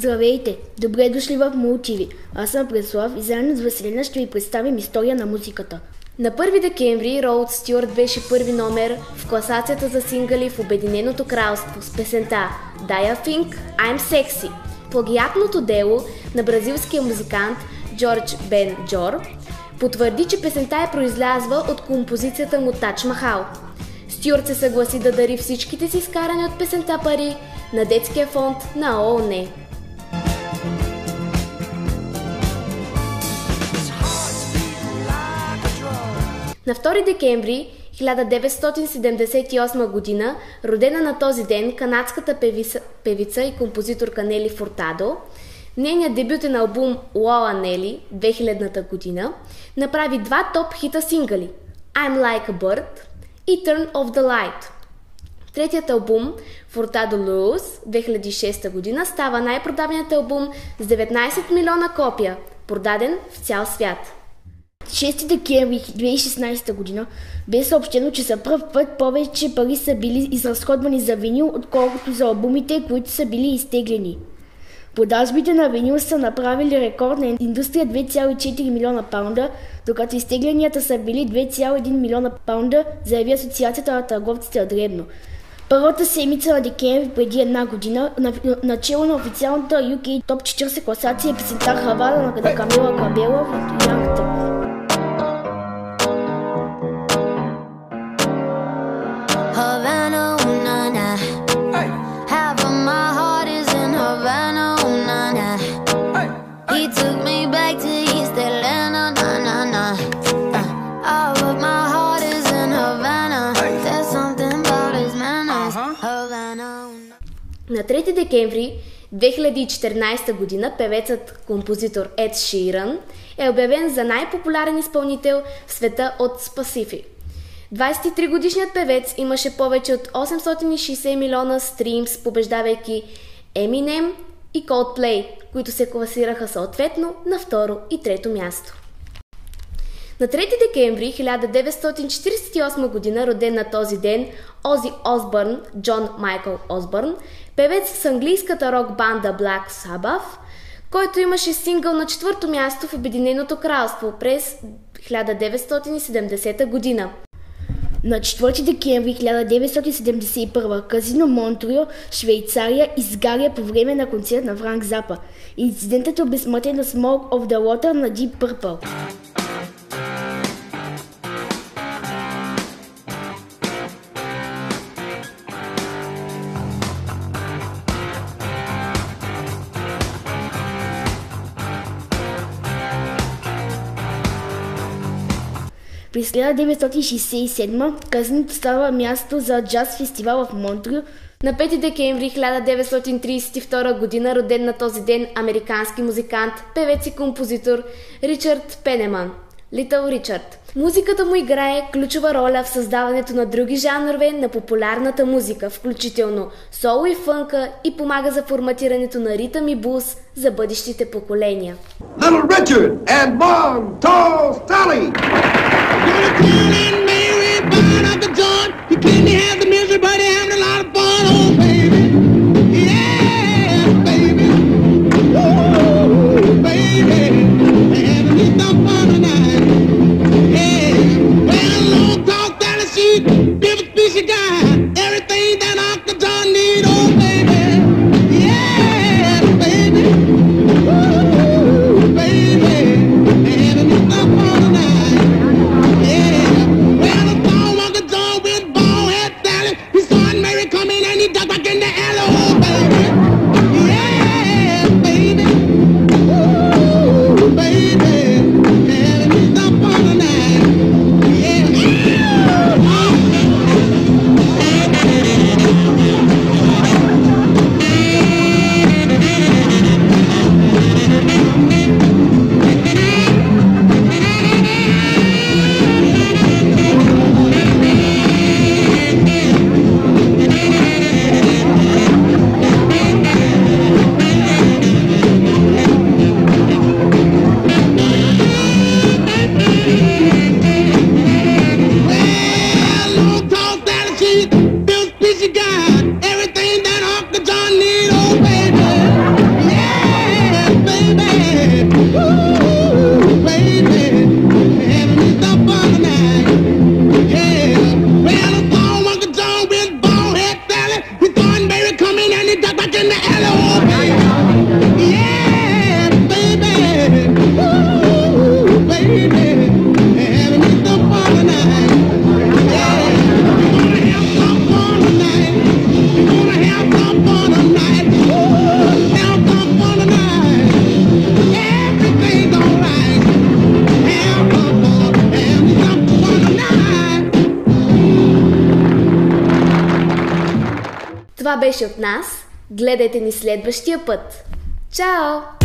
Здравейте! Добре дошли в Мултиви. Аз съм Преслав и заедно с Василина ще ви представим история на музиката. На 1 декември Роуд Стюарт беше първи номер в класацията за сингали в Обединеното кралство с песента I Think I'm Sexy. Плагиатното дело на бразилския музикант Джордж Бен Джор потвърди, че песента е произлязва от композицията му Тач Махал. Стюарт се съгласи да дари всичките си изкарани от песента пари на детския фонд на ООН. На 2 декември 1978 година, родена на този ден, канадската певица, певица и композиторка Нели Фортадо, нейният дебютен албум Лола Нели 2000 година направи два топ хита сингали I'm Like a Bird и Turn of the Light. Третият албум Furtado Luz 2006 година става най-продаваният албум с 19 милиона копия, продаден в цял свят. 6 декември 2016 година бе съобщено, че за първ път повече пари са били изразходвани за винил, отколкото за албумите, които са били изтеглени. Продажбите на винил са направили рекордна индустрия 2,4 милиона паунда, докато изтегленията са били 2,1 милиона паунда, заяви Асоциацията на търговците на дребно. Първата седмица на декември преди една година, на, начало на официалната UK топ 40 класация е песента Хавана на Камила Кабела в Янг На 3 декември 2014 година певецът-композитор Ед Ширан е обявен за най-популярен изпълнител в света от Specific. 23-годишният певец имаше повече от 860 милиона стримс, побеждавайки Eminem и Coldplay, които се класираха съответно на второ и трето място. На 3 декември 1948 година, роден на този ден, Ози Осбърн, Джон Майкъл Осбърн, певец с английската рок банда Black Sabbath, който имаше сингъл на четвърто място в Обединеното кралство през 1970 година. На 4 декември 1971 казино Монтрио, Швейцария, изгаря по време на концерт на Франк Запа. Инцидентът е обезсмъртен на Smoke of the Water на Deep Purple. През 1967 казиното става място за джаз фестивал в Монтрио. На 5 декември 1932 година роден на този ден американски музикант, певец и композитор Ричард Пенеман. Литъл Ричард. Музиката му играе ключова роля в създаването на други жанрове на популярната музика, включително соло и фънка и помага за форматирането на ритъм и блуз за бъдещите поколения. Little Richard and Mom, Tall Sally! Thank you. Това беше от нас. Гледайте ни следващия път. Чао!